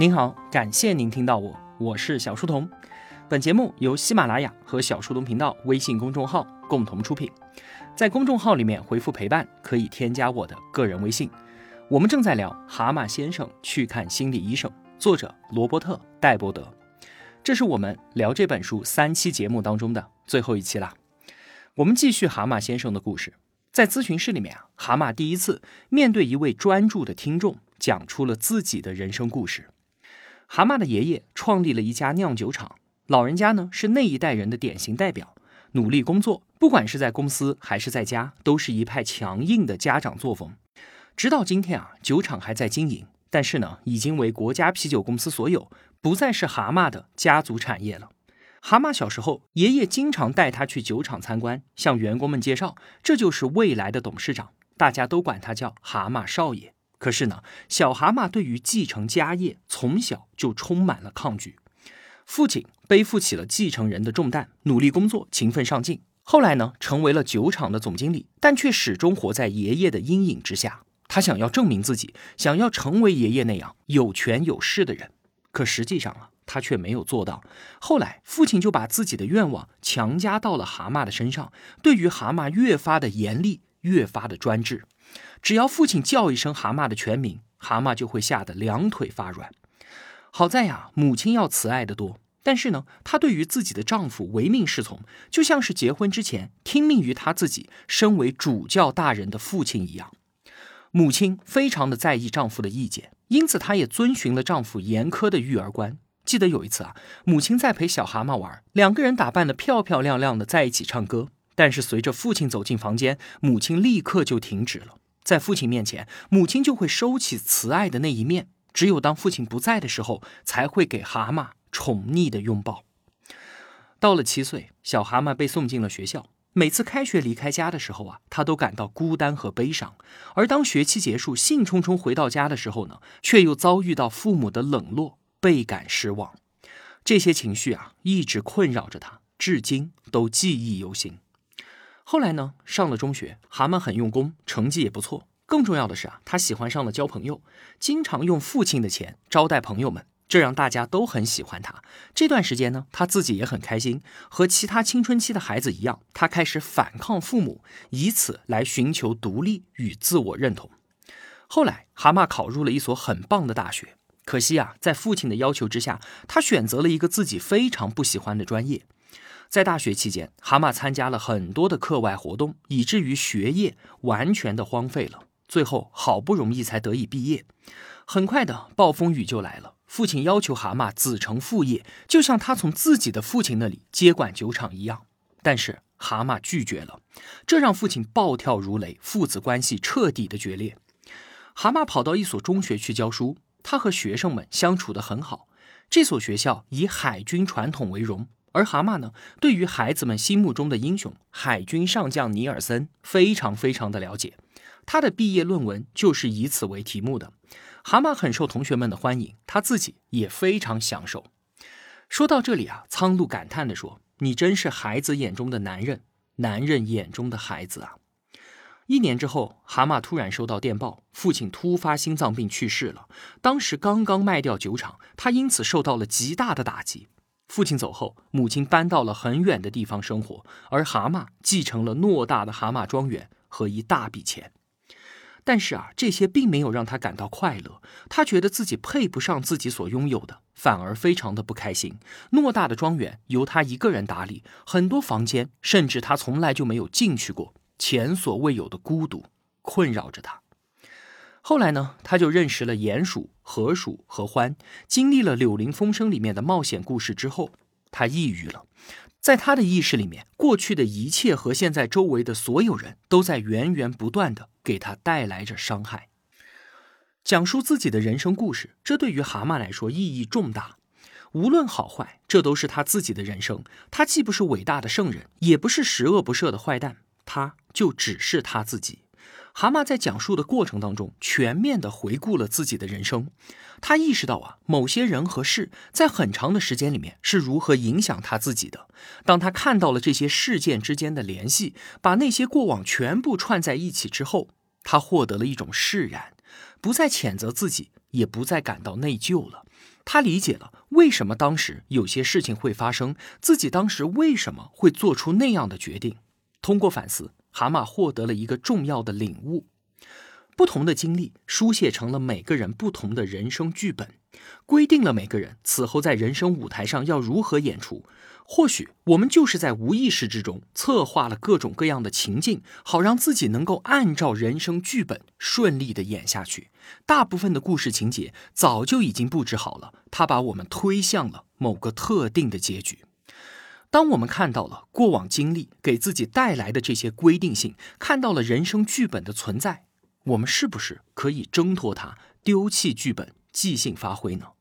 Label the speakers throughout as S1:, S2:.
S1: 您好，感谢您听到我，我是小书童。本节目由喜马拉雅和小书童频道微信公众号共同出品。在公众号里面回复“陪伴”，可以添加我的个人微信。我们正在聊《蛤蟆先生去看心理医生》，作者罗伯特·戴伯德。这是我们聊这本书三期节目当中的最后一期啦。我们继续蛤蟆先生的故事。在咨询室里面啊，蛤蟆第一次面对一位专注的听众，讲出了自己的人生故事。蛤蟆的爷爷创立了一家酿酒厂，老人家呢是那一代人的典型代表，努力工作，不管是在公司还是在家，都是一派强硬的家长作风。直到今天啊，酒厂还在经营，但是呢，已经为国家啤酒公司所有，不再是蛤蟆的家族产业了。蛤蟆小时候，爷爷经常带他去酒厂参观，向员工们介绍，这就是未来的董事长，大家都管他叫蛤蟆少爷。可是呢，小蛤蟆对于继承家业从小就充满了抗拒。父亲背负起了继承人的重担，努力工作，勤奋上进。后来呢，成为了酒厂的总经理，但却始终活在爷爷的阴影之下。他想要证明自己，想要成为爷爷那样有权有势的人。可实际上啊，他却没有做到。后来，父亲就把自己的愿望强加到了蛤蟆的身上，对于蛤蟆越发的严厉，越发的专制。只要父亲叫一声蛤蟆的全名，蛤蟆就会吓得两腿发软。好在呀，母亲要慈爱的多，但是呢，她对于自己的丈夫唯命是从，就像是结婚之前听命于她自己身为主教大人的父亲一样。母亲非常的在意丈夫的意见，因此她也遵循了丈夫严苛的育儿观。记得有一次啊，母亲在陪小蛤蟆玩，两个人打扮的漂漂亮亮的在一起唱歌，但是随着父亲走进房间，母亲立刻就停止了。在父亲面前，母亲就会收起慈爱的那一面。只有当父亲不在的时候，才会给蛤蟆宠溺的拥抱。到了七岁，小蛤蟆被送进了学校。每次开学离开家的时候啊，他都感到孤单和悲伤。而当学期结束，兴冲冲回到家的时候呢，却又遭遇到父母的冷落，倍感失望。这些情绪啊，一直困扰着他，至今都记忆犹新。后来呢，上了中学，蛤蟆很用功，成绩也不错。更重要的是啊，他喜欢上了交朋友，经常用父亲的钱招待朋友们，这让大家都很喜欢他。这段时间呢，他自己也很开心。和其他青春期的孩子一样，他开始反抗父母，以此来寻求独立与自我认同。后来，蛤蟆考入了一所很棒的大学，可惜啊，在父亲的要求之下，他选择了一个自己非常不喜欢的专业。在大学期间，蛤蟆参加了很多的课外活动，以至于学业完全的荒废了。最后好不容易才得以毕业。很快的暴风雨就来了，父亲要求蛤蟆子承父业，就像他从自己的父亲那里接管酒厂一样。但是蛤蟆拒绝了，这让父亲暴跳如雷，父子关系彻底的决裂。蛤蟆跑到一所中学去教书，他和学生们相处的很好。这所学校以海军传统为荣。而蛤蟆呢，对于孩子们心目中的英雄海军上将尼尔森非常非常的了解，他的毕业论文就是以此为题目的。蛤蟆很受同学们的欢迎，他自己也非常享受。说到这里啊，苍鹭感叹地说：“你真是孩子眼中的男人，男人眼中的孩子啊！”一年之后，蛤蟆突然收到电报，父亲突发心脏病去世了。当时刚刚卖掉酒厂，他因此受到了极大的打击。父亲走后，母亲搬到了很远的地方生活，而蛤蟆继承了偌大的蛤蟆庄园和一大笔钱。但是啊，这些并没有让他感到快乐，他觉得自己配不上自己所拥有的，反而非常的不开心。偌大的庄园由他一个人打理，很多房间甚至他从来就没有进去过，前所未有的孤独困扰着他。后来呢，他就认识了鼹鼠、河鼠和獾。经历了《柳林风声》里面的冒险故事之后，他抑郁了。在他的意识里面，过去的一切和现在周围的所有人都在源源不断的给他带来着伤害。讲述自己的人生故事，这对于蛤蟆来说意义重大。无论好坏，这都是他自己的人生。他既不是伟大的圣人，也不是十恶不赦的坏蛋，他就只是他自己。蛤蟆在讲述的过程当中，全面的回顾了自己的人生。他意识到啊，某些人和事在很长的时间里面是如何影响他自己的。当他看到了这些事件之间的联系，把那些过往全部串在一起之后，他获得了一种释然，不再谴责自己，也不再感到内疚了。他理解了为什么当时有些事情会发生，自己当时为什么会做出那样的决定。通过反思，蛤蟆获得了一个重要的领悟：不同的经历书写成了每个人不同的人生剧本，规定了每个人此后在人生舞台上要如何演出。或许我们就是在无意识之中策划了各种各样的情境，好让自己能够按照人生剧本顺利的演下去。大部分的故事情节早就已经布置好了，它把我们推向了某个特定的结局。当我们看到了过往经历给自己带来的这些规定性，看到了人生剧本的存在，我们是不是可以挣脱它，丢弃剧本，即兴发挥呢？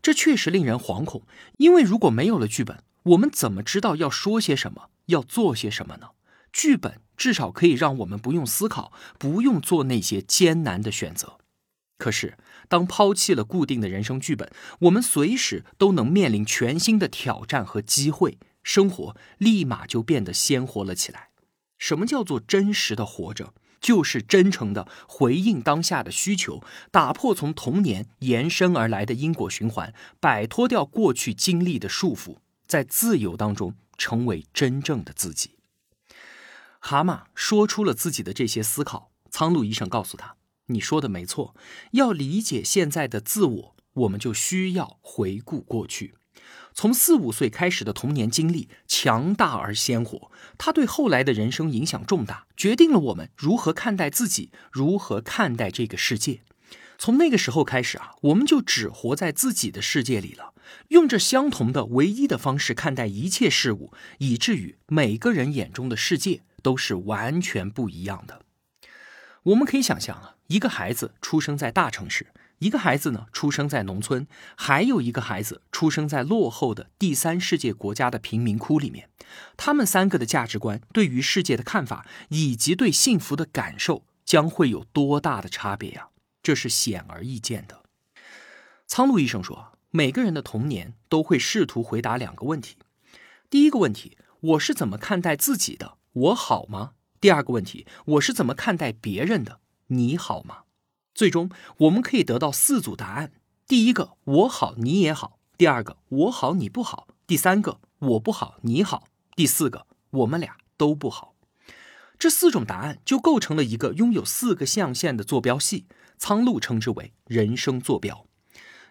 S1: 这确实令人惶恐，因为如果没有了剧本，我们怎么知道要说些什么，要做些什么呢？剧本至少可以让我们不用思考，不用做那些艰难的选择。可是，当抛弃了固定的人生剧本，我们随时都能面临全新的挑战和机会，生活立马就变得鲜活了起来。什么叫做真实的活着？就是真诚的回应当下的需求，打破从童年延伸而来的因果循环，摆脱掉过去经历的束缚。在自由当中成为真正的自己。蛤蟆说出了自己的这些思考。苍鹭医生告诉他：“你说的没错，要理解现在的自我，我们就需要回顾过去。从四五岁开始的童年经历强大而鲜活，它对后来的人生影响重大，决定了我们如何看待自己，如何看待这个世界。”从那个时候开始啊，我们就只活在自己的世界里了，用着相同的唯一的方式看待一切事物，以至于每个人眼中的世界都是完全不一样的。我们可以想象啊，一个孩子出生在大城市，一个孩子呢出生在农村，还有一个孩子出生在落后的第三世界国家的贫民窟里面，他们三个的价值观、对于世界的看法以及对幸福的感受，将会有多大的差别呀？这是显而易见的。苍鹭医生说，每个人的童年都会试图回答两个问题：第一个问题，我是怎么看待自己的？我好吗？第二个问题，我是怎么看待别人的？你好吗？最终，我们可以得到四组答案：第一个，我好你也好；第二个，我好你不好；第三个，我不好你好；第四个，我们俩都不好。这四种答案就构成了一个拥有四个象限的坐标系。苍鹭称之为人生坐标。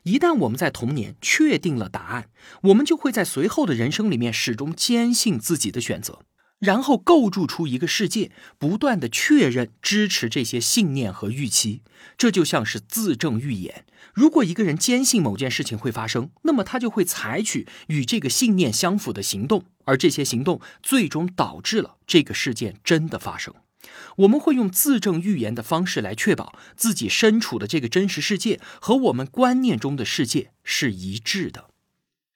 S1: 一旦我们在童年确定了答案，我们就会在随后的人生里面始终坚信自己的选择，然后构筑出一个世界，不断的确认支持这些信念和预期。这就像是自证预言。如果一个人坚信某件事情会发生，那么他就会采取与这个信念相符的行动，而这些行动最终导致了这个事件真的发生。我们会用自证预言的方式来确保自己身处的这个真实世界和我们观念中的世界是一致的。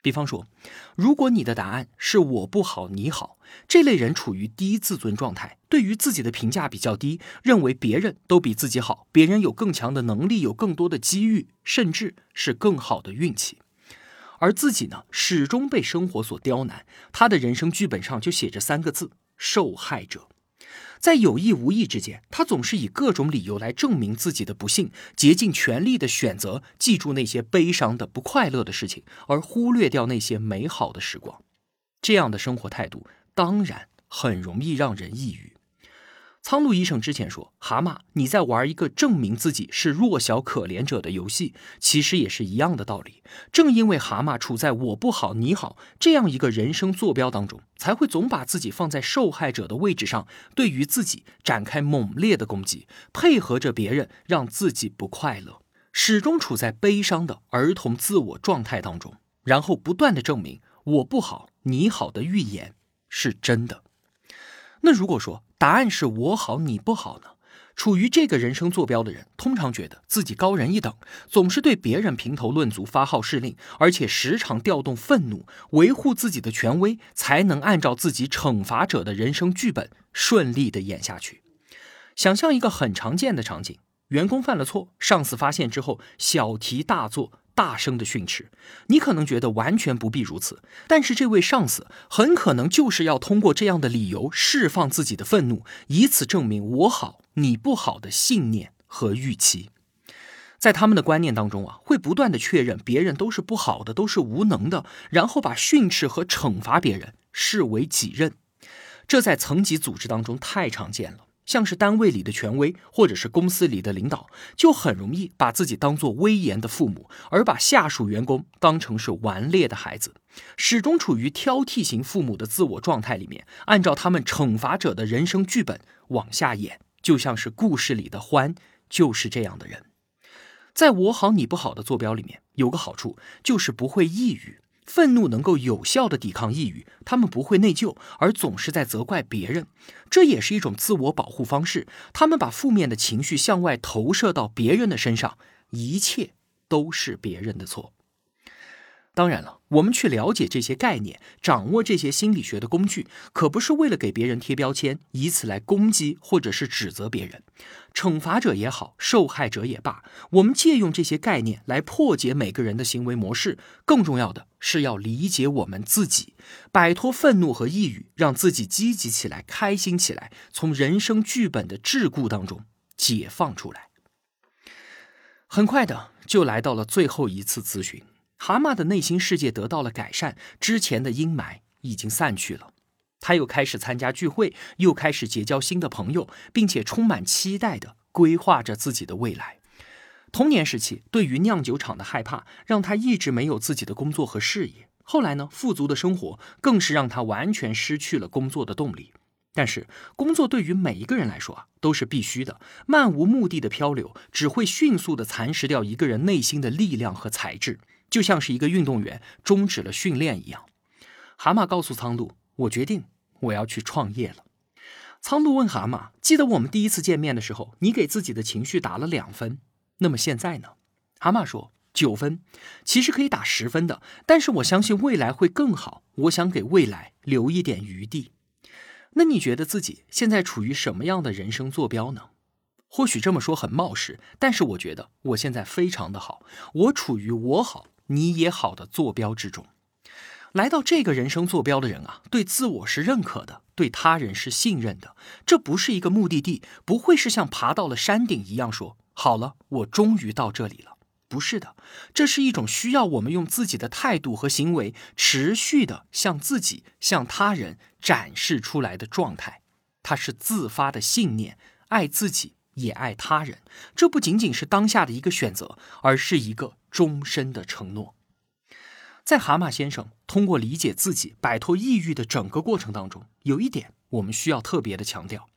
S1: 比方说，如果你的答案是我不好你好，这类人处于低自尊状态，对于自己的评价比较低，认为别人都比自己好，别人有更强的能力，有更多的机遇，甚至是更好的运气，而自己呢，始终被生活所刁难，他的人生剧本上就写着三个字：受害者。在有意无意之间，他总是以各种理由来证明自己的不幸，竭尽全力的选择记住那些悲伤的、不快乐的事情，而忽略掉那些美好的时光。这样的生活态度，当然很容易让人抑郁。苍鹭医生之前说：“蛤蟆，你在玩一个证明自己是弱小可怜者的游戏，其实也是一样的道理。正因为蛤蟆处在我不好你好这样一个人生坐标当中，才会总把自己放在受害者的位置上，对于自己展开猛烈的攻击，配合着别人让自己不快乐，始终处在悲伤的儿童自我状态当中，然后不断的证明我不好你好的预言是真的。那如果说，答案是我好你不好呢？处于这个人生坐标的人，通常觉得自己高人一等，总是对别人评头论足、发号施令，而且时常调动愤怒，维护自己的权威，才能按照自己惩罚者的人生剧本顺利的演下去。想象一个很常见的场景：员工犯了错，上司发现之后，小题大做。大声的训斥，你可能觉得完全不必如此，但是这位上司很可能就是要通过这样的理由释放自己的愤怒，以此证明我好你不好的信念和预期。在他们的观念当中啊，会不断的确认别人都是不好的，都是无能的，然后把训斥和惩罚别人视为己任。这在层级组织当中太常见了。像是单位里的权威，或者是公司里的领导，就很容易把自己当做威严的父母，而把下属员工当成是顽劣的孩子，始终处于挑剔型父母的自我状态里面，按照他们惩罚者的人生剧本往下演，就像是故事里的欢就是这样的人。在我好你不好的坐标里面，有个好处就是不会抑郁。愤怒能够有效的抵抗抑郁，他们不会内疚，而总是在责怪别人，这也是一种自我保护方式。他们把负面的情绪向外投射到别人的身上，一切都是别人的错。当然了，我们去了解这些概念，掌握这些心理学的工具，可不是为了给别人贴标签，以此来攻击或者是指责别人。惩罚者也好，受害者也罢，我们借用这些概念来破解每个人的行为模式。更重要的是要理解我们自己，摆脱愤怒和抑郁，让自己积极起来，开心起来，从人生剧本的桎梏当中解放出来。很快的就来到了最后一次咨询。蛤蟆的内心世界得到了改善，之前的阴霾已经散去了。他又开始参加聚会，又开始结交新的朋友，并且充满期待地规划着自己的未来。童年时期对于酿酒厂的害怕，让他一直没有自己的工作和事业。后来呢，富足的生活更是让他完全失去了工作的动力。但是，工作对于每一个人来说啊，都是必须的。漫无目的的漂流，只会迅速地蚕食掉一个人内心的力量和才智。就像是一个运动员终止了训练一样，蛤蟆告诉苍鹭：“我决定我要去创业了。”苍鹭问蛤蟆：“记得我们第一次见面的时候，你给自己的情绪打了两分，那么现在呢？”蛤蟆说：“九分，其实可以打十分的，但是我相信未来会更好。我想给未来留一点余地。那你觉得自己现在处于什么样的人生坐标呢？”或许这么说很冒失，但是我觉得我现在非常的好，我处于我好。你也好的坐标之中，来到这个人生坐标的人啊，对自我是认可的，对他人是信任的。这不是一个目的地，不会是像爬到了山顶一样说好了，我终于到这里了。不是的，这是一种需要我们用自己的态度和行为持续的向自己、向他人展示出来的状态。它是自发的信念，爱自己也爱他人。这不仅仅是当下的一个选择，而是一个。终身的承诺，在蛤蟆先生通过理解自己、摆脱抑郁的整个过程当中，有一点我们需要特别的强调：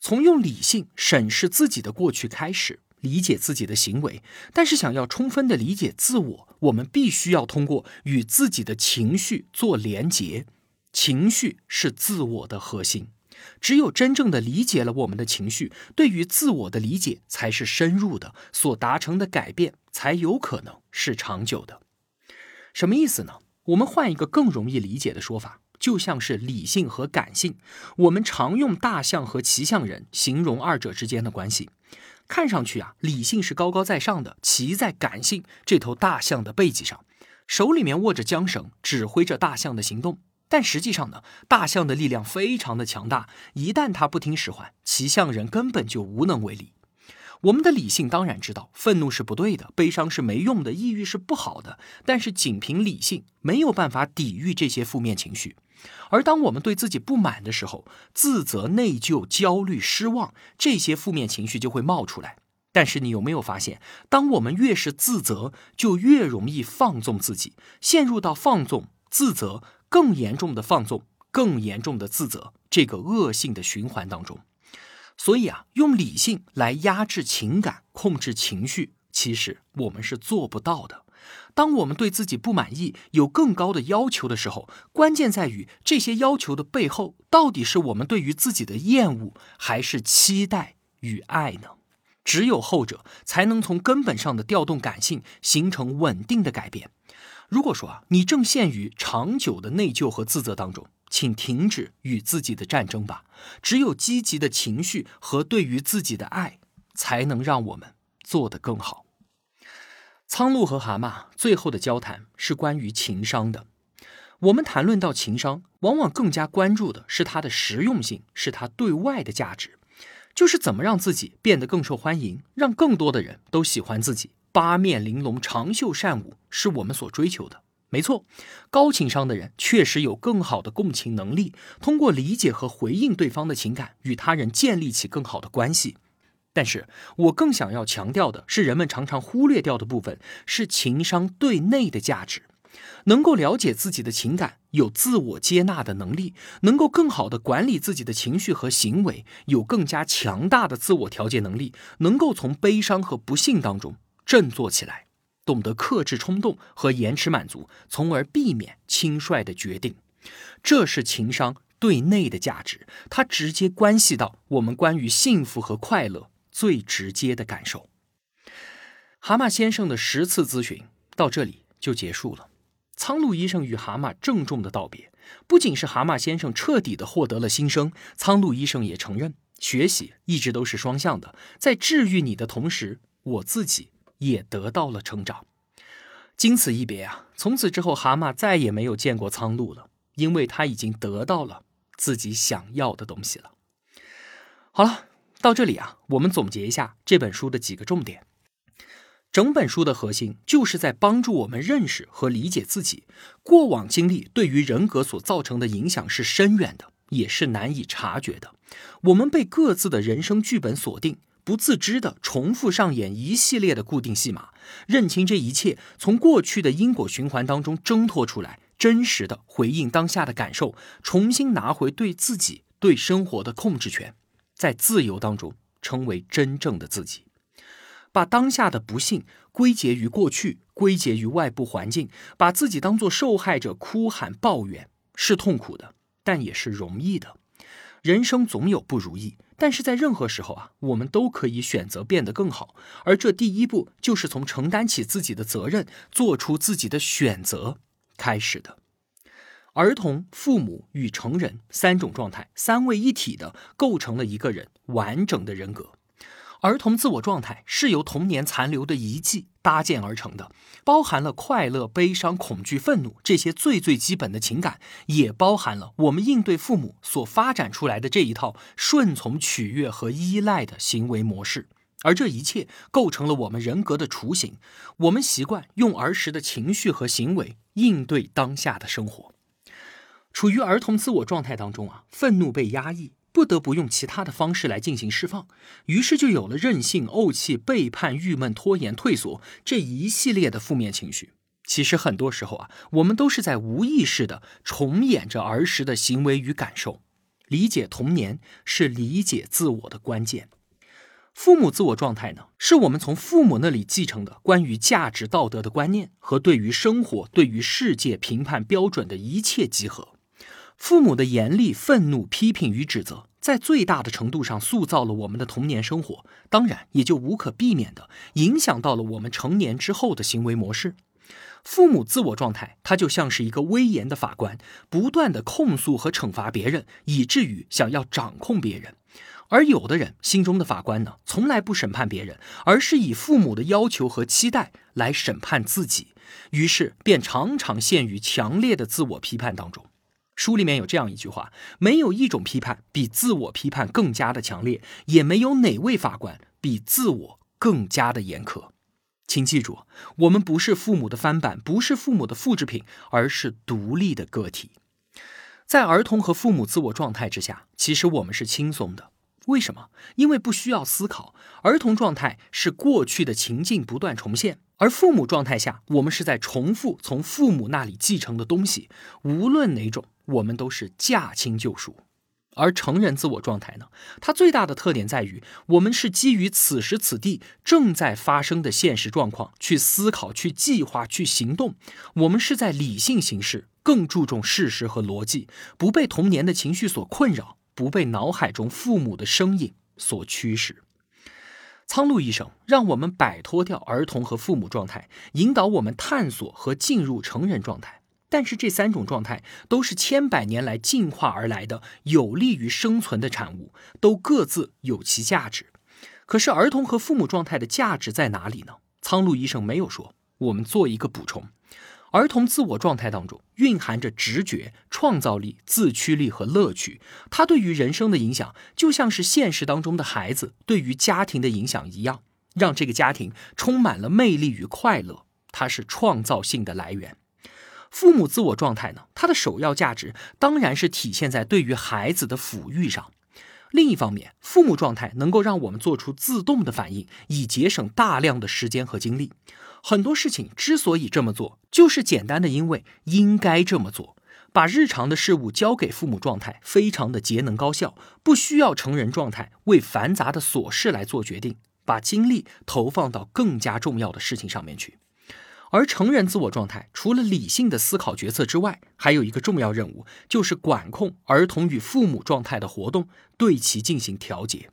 S1: 从用理性审视自己的过去开始，理解自己的行为。但是，想要充分的理解自我，我们必须要通过与自己的情绪做连结。情绪是自我的核心。只有真正的理解了我们的情绪，对于自我的理解才是深入的，所达成的改变才有可能是长久的。什么意思呢？我们换一个更容易理解的说法，就像是理性和感性。我们常用大象和骑象人形容二者之间的关系。看上去啊，理性是高高在上的，骑在感性这头大象的背脊上，手里面握着缰绳，指挥着大象的行动。但实际上呢，大象的力量非常的强大，一旦它不听使唤，骑象人根本就无能为力。我们的理性当然知道，愤怒是不对的，悲伤是没用的，抑郁是不好的，但是仅凭理性没有办法抵御这些负面情绪。而当我们对自己不满的时候，自责、内疚、焦虑、失望这些负面情绪就会冒出来。但是你有没有发现，当我们越是自责，就越容易放纵自己，陷入到放纵、自责。更严重的放纵，更严重的自责，这个恶性的循环当中。所以啊，用理性来压制情感、控制情绪，其实我们是做不到的。当我们对自己不满意，有更高的要求的时候，关键在于这些要求的背后，到底是我们对于自己的厌恶，还是期待与爱呢？只有后者，才能从根本上的调动感性，形成稳定的改变。如果说啊，你正陷于长久的内疚和自责当中，请停止与自己的战争吧。只有积极的情绪和对于自己的爱，才能让我们做得更好。苍鹭和蛤蟆最后的交谈是关于情商的。我们谈论到情商，往往更加关注的是它的实用性，是它对外的价值。就是怎么让自己变得更受欢迎，让更多的人都喜欢自己，八面玲珑、长袖善舞，是我们所追求的。没错，高情商的人确实有更好的共情能力，通过理解和回应对方的情感，与他人建立起更好的关系。但是我更想要强调的是，人们常常忽略掉的部分是情商对内的价值。能够了解自己的情感，有自我接纳的能力，能够更好的管理自己的情绪和行为，有更加强大的自我调节能力，能够从悲伤和不幸当中振作起来。懂得克制冲动和延迟满足，从而避免轻率的决定，这是情商对内的价值，它直接关系到我们关于幸福和快乐最直接的感受。蛤蟆先生的十次咨询到这里就结束了。苍鹭医生与蛤蟆郑重的道别，不仅是蛤蟆先生彻底的获得了新生，苍鹭医生也承认，学习一直都是双向的，在治愈你的同时，我自己。也得到了成长，经此一别啊，从此之后，蛤蟆再也没有见过苍鹭了，因为他已经得到了自己想要的东西了。好了，到这里啊，我们总结一下这本书的几个重点。整本书的核心就是在帮助我们认识和理解自己过往经历对于人格所造成的影响是深远的，也是难以察觉的。我们被各自的人生剧本锁定。不自知的重复上演一系列的固定戏码，认清这一切，从过去的因果循环当中挣脱出来，真实的回应当下的感受，重新拿回对自己、对生活的控制权，在自由当中成为真正的自己。把当下的不幸归结于过去，归结于外部环境，把自己当做受害者哭喊抱怨，是痛苦的，但也是容易的。人生总有不如意。但是在任何时候啊，我们都可以选择变得更好，而这第一步就是从承担起自己的责任，做出自己的选择开始的。儿童、父母与成人三种状态，三位一体的构成了一个人完整的人格。儿童自我状态是由童年残留的遗迹搭建而成的，包含了快乐、悲伤、恐惧、愤怒这些最最基本的情感，也包含了我们应对父母所发展出来的这一套顺从、取悦和依赖的行为模式。而这一切构成了我们人格的雏形。我们习惯用儿时的情绪和行为应对当下的生活。处于儿童自我状态当中啊，愤怒被压抑。不得不用其他的方式来进行释放，于是就有了任性、怄气、背叛、郁闷、拖延、退缩这一系列的负面情绪。其实很多时候啊，我们都是在无意识的重演着儿时的行为与感受。理解童年是理解自我的关键。父母自我状态呢，是我们从父母那里继承的关于价值道德的观念和对于生活、对于世界评判标准的一切集合。父母的严厉、愤怒、批评与指责，在最大的程度上塑造了我们的童年生活，当然也就无可避免的影响到了我们成年之后的行为模式。父母自我状态，它就像是一个威严的法官，不断的控诉和惩罚别人，以至于想要掌控别人。而有的人心中的法官呢，从来不审判别人，而是以父母的要求和期待来审判自己，于是便常常陷于强烈的自我批判当中。书里面有这样一句话：没有一种批判比自我批判更加的强烈，也没有哪位法官比自我更加的严苛。请记住，我们不是父母的翻版，不是父母的复制品，而是独立的个体。在儿童和父母自我状态之下，其实我们是轻松的。为什么？因为不需要思考。儿童状态是过去的情境不断重现，而父母状态下，我们是在重复从父母那里继承的东西。无论哪种。我们都是驾轻就熟，而成人自我状态呢？它最大的特点在于，我们是基于此时此地正在发生的现实状况去思考、去计划、去行动。我们是在理性行事，更注重事实和逻辑，不被童年的情绪所困扰，不被脑海中父母的声音所驱使。苍鹭医生让我们摆脱掉儿童和父母状态，引导我们探索和进入成人状态。但是这三种状态都是千百年来进化而来的，有利于生存的产物，都各自有其价值。可是儿童和父母状态的价值在哪里呢？苍鹭医生没有说。我们做一个补充：儿童自我状态当中蕴含着直觉、创造力、自驱力和乐趣，它对于人生的影响，就像是现实当中的孩子对于家庭的影响一样，让这个家庭充满了魅力与快乐。它是创造性的来源。父母自我状态呢？它的首要价值当然是体现在对于孩子的抚育上。另一方面，父母状态能够让我们做出自动的反应，以节省大量的时间和精力。很多事情之所以这么做，就是简单的因为应该这么做。把日常的事物交给父母状态，非常的节能高效，不需要成人状态为繁杂的琐事来做决定，把精力投放到更加重要的事情上面去。而成人自我状态，除了理性的思考决策之外，还有一个重要任务，就是管控儿童与父母状态的活动，对其进行调节。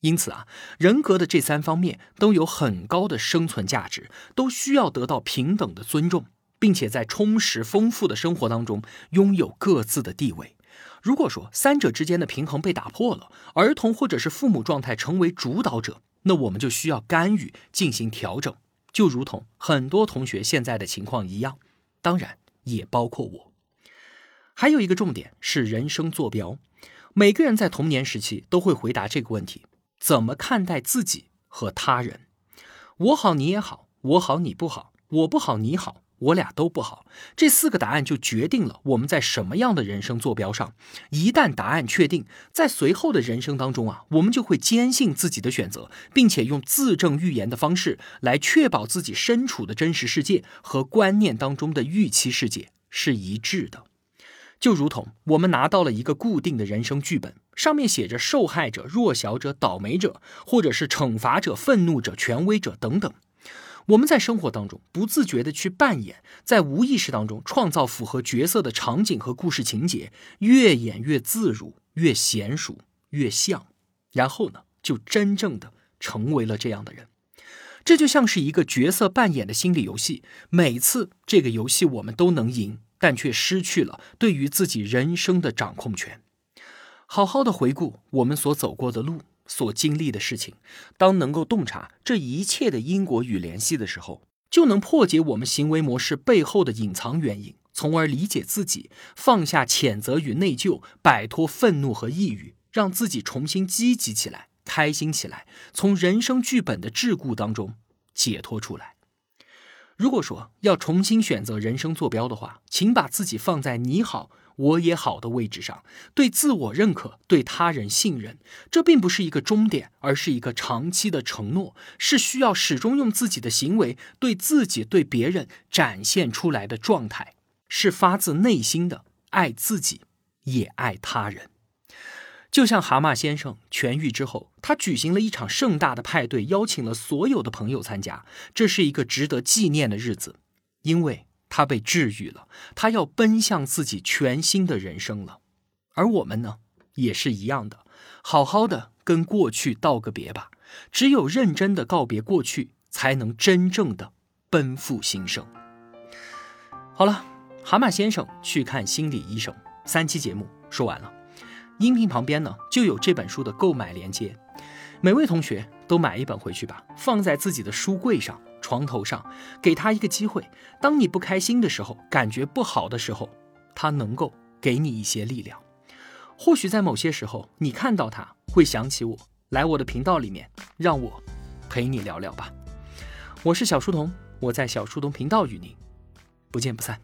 S1: 因此啊，人格的这三方面都有很高的生存价值，都需要得到平等的尊重，并且在充实丰富的生活当中拥有各自的地位。如果说三者之间的平衡被打破了，儿童或者是父母状态成为主导者，那我们就需要干预进行调整。就如同很多同学现在的情况一样，当然也包括我。还有一个重点是人生坐标，每个人在童年时期都会回答这个问题：怎么看待自己和他人？我好你也好，我好你不好，我不好你好。我俩都不好，这四个答案就决定了我们在什么样的人生坐标上。一旦答案确定，在随后的人生当中啊，我们就会坚信自己的选择，并且用自证预言的方式来确保自己身处的真实世界和观念当中的预期世界是一致的。就如同我们拿到了一个固定的人生剧本，上面写着受害者、弱小者、倒霉者，或者是惩罚者、愤怒者、权威者等等。我们在生活当中不自觉的去扮演，在无意识当中创造符合角色的场景和故事情节，越演越自如，越娴熟，越像，然后呢，就真正的成为了这样的人。这就像是一个角色扮演的心理游戏，每次这个游戏我们都能赢，但却失去了对于自己人生的掌控权。好好的回顾我们所走过的路。所经历的事情，当能够洞察这一切的因果与联系的时候，就能破解我们行为模式背后的隐藏原因，从而理解自己，放下谴责与内疚，摆脱愤怒和抑郁，让自己重新积极起来，开心起来，从人生剧本的桎梏当中解脱出来。如果说要重新选择人生坐标的话，请把自己放在你好。我也好的位置上，对自我认可，对他人信任，这并不是一个终点，而是一个长期的承诺，是需要始终用自己的行为对自己、对别人展现出来的状态，是发自内心的爱自己，也爱他人。就像蛤蟆先生痊愈之后，他举行了一场盛大的派对，邀请了所有的朋友参加，这是一个值得纪念的日子，因为。他被治愈了，他要奔向自己全新的人生了，而我们呢，也是一样的，好好的跟过去道个别吧。只有认真的告别过去，才能真正的奔赴新生。好了，蛤蟆先生去看心理医生，三期节目说完了，音频旁边呢就有这本书的购买链接，每位同学都买一本回去吧，放在自己的书柜上。床头上，给他一个机会。当你不开心的时候，感觉不好的时候，他能够给你一些力量。或许在某些时候，你看到他会想起我，来我的频道里面，让我陪你聊聊吧。我是小书童，我在小书童频道与您不见不散。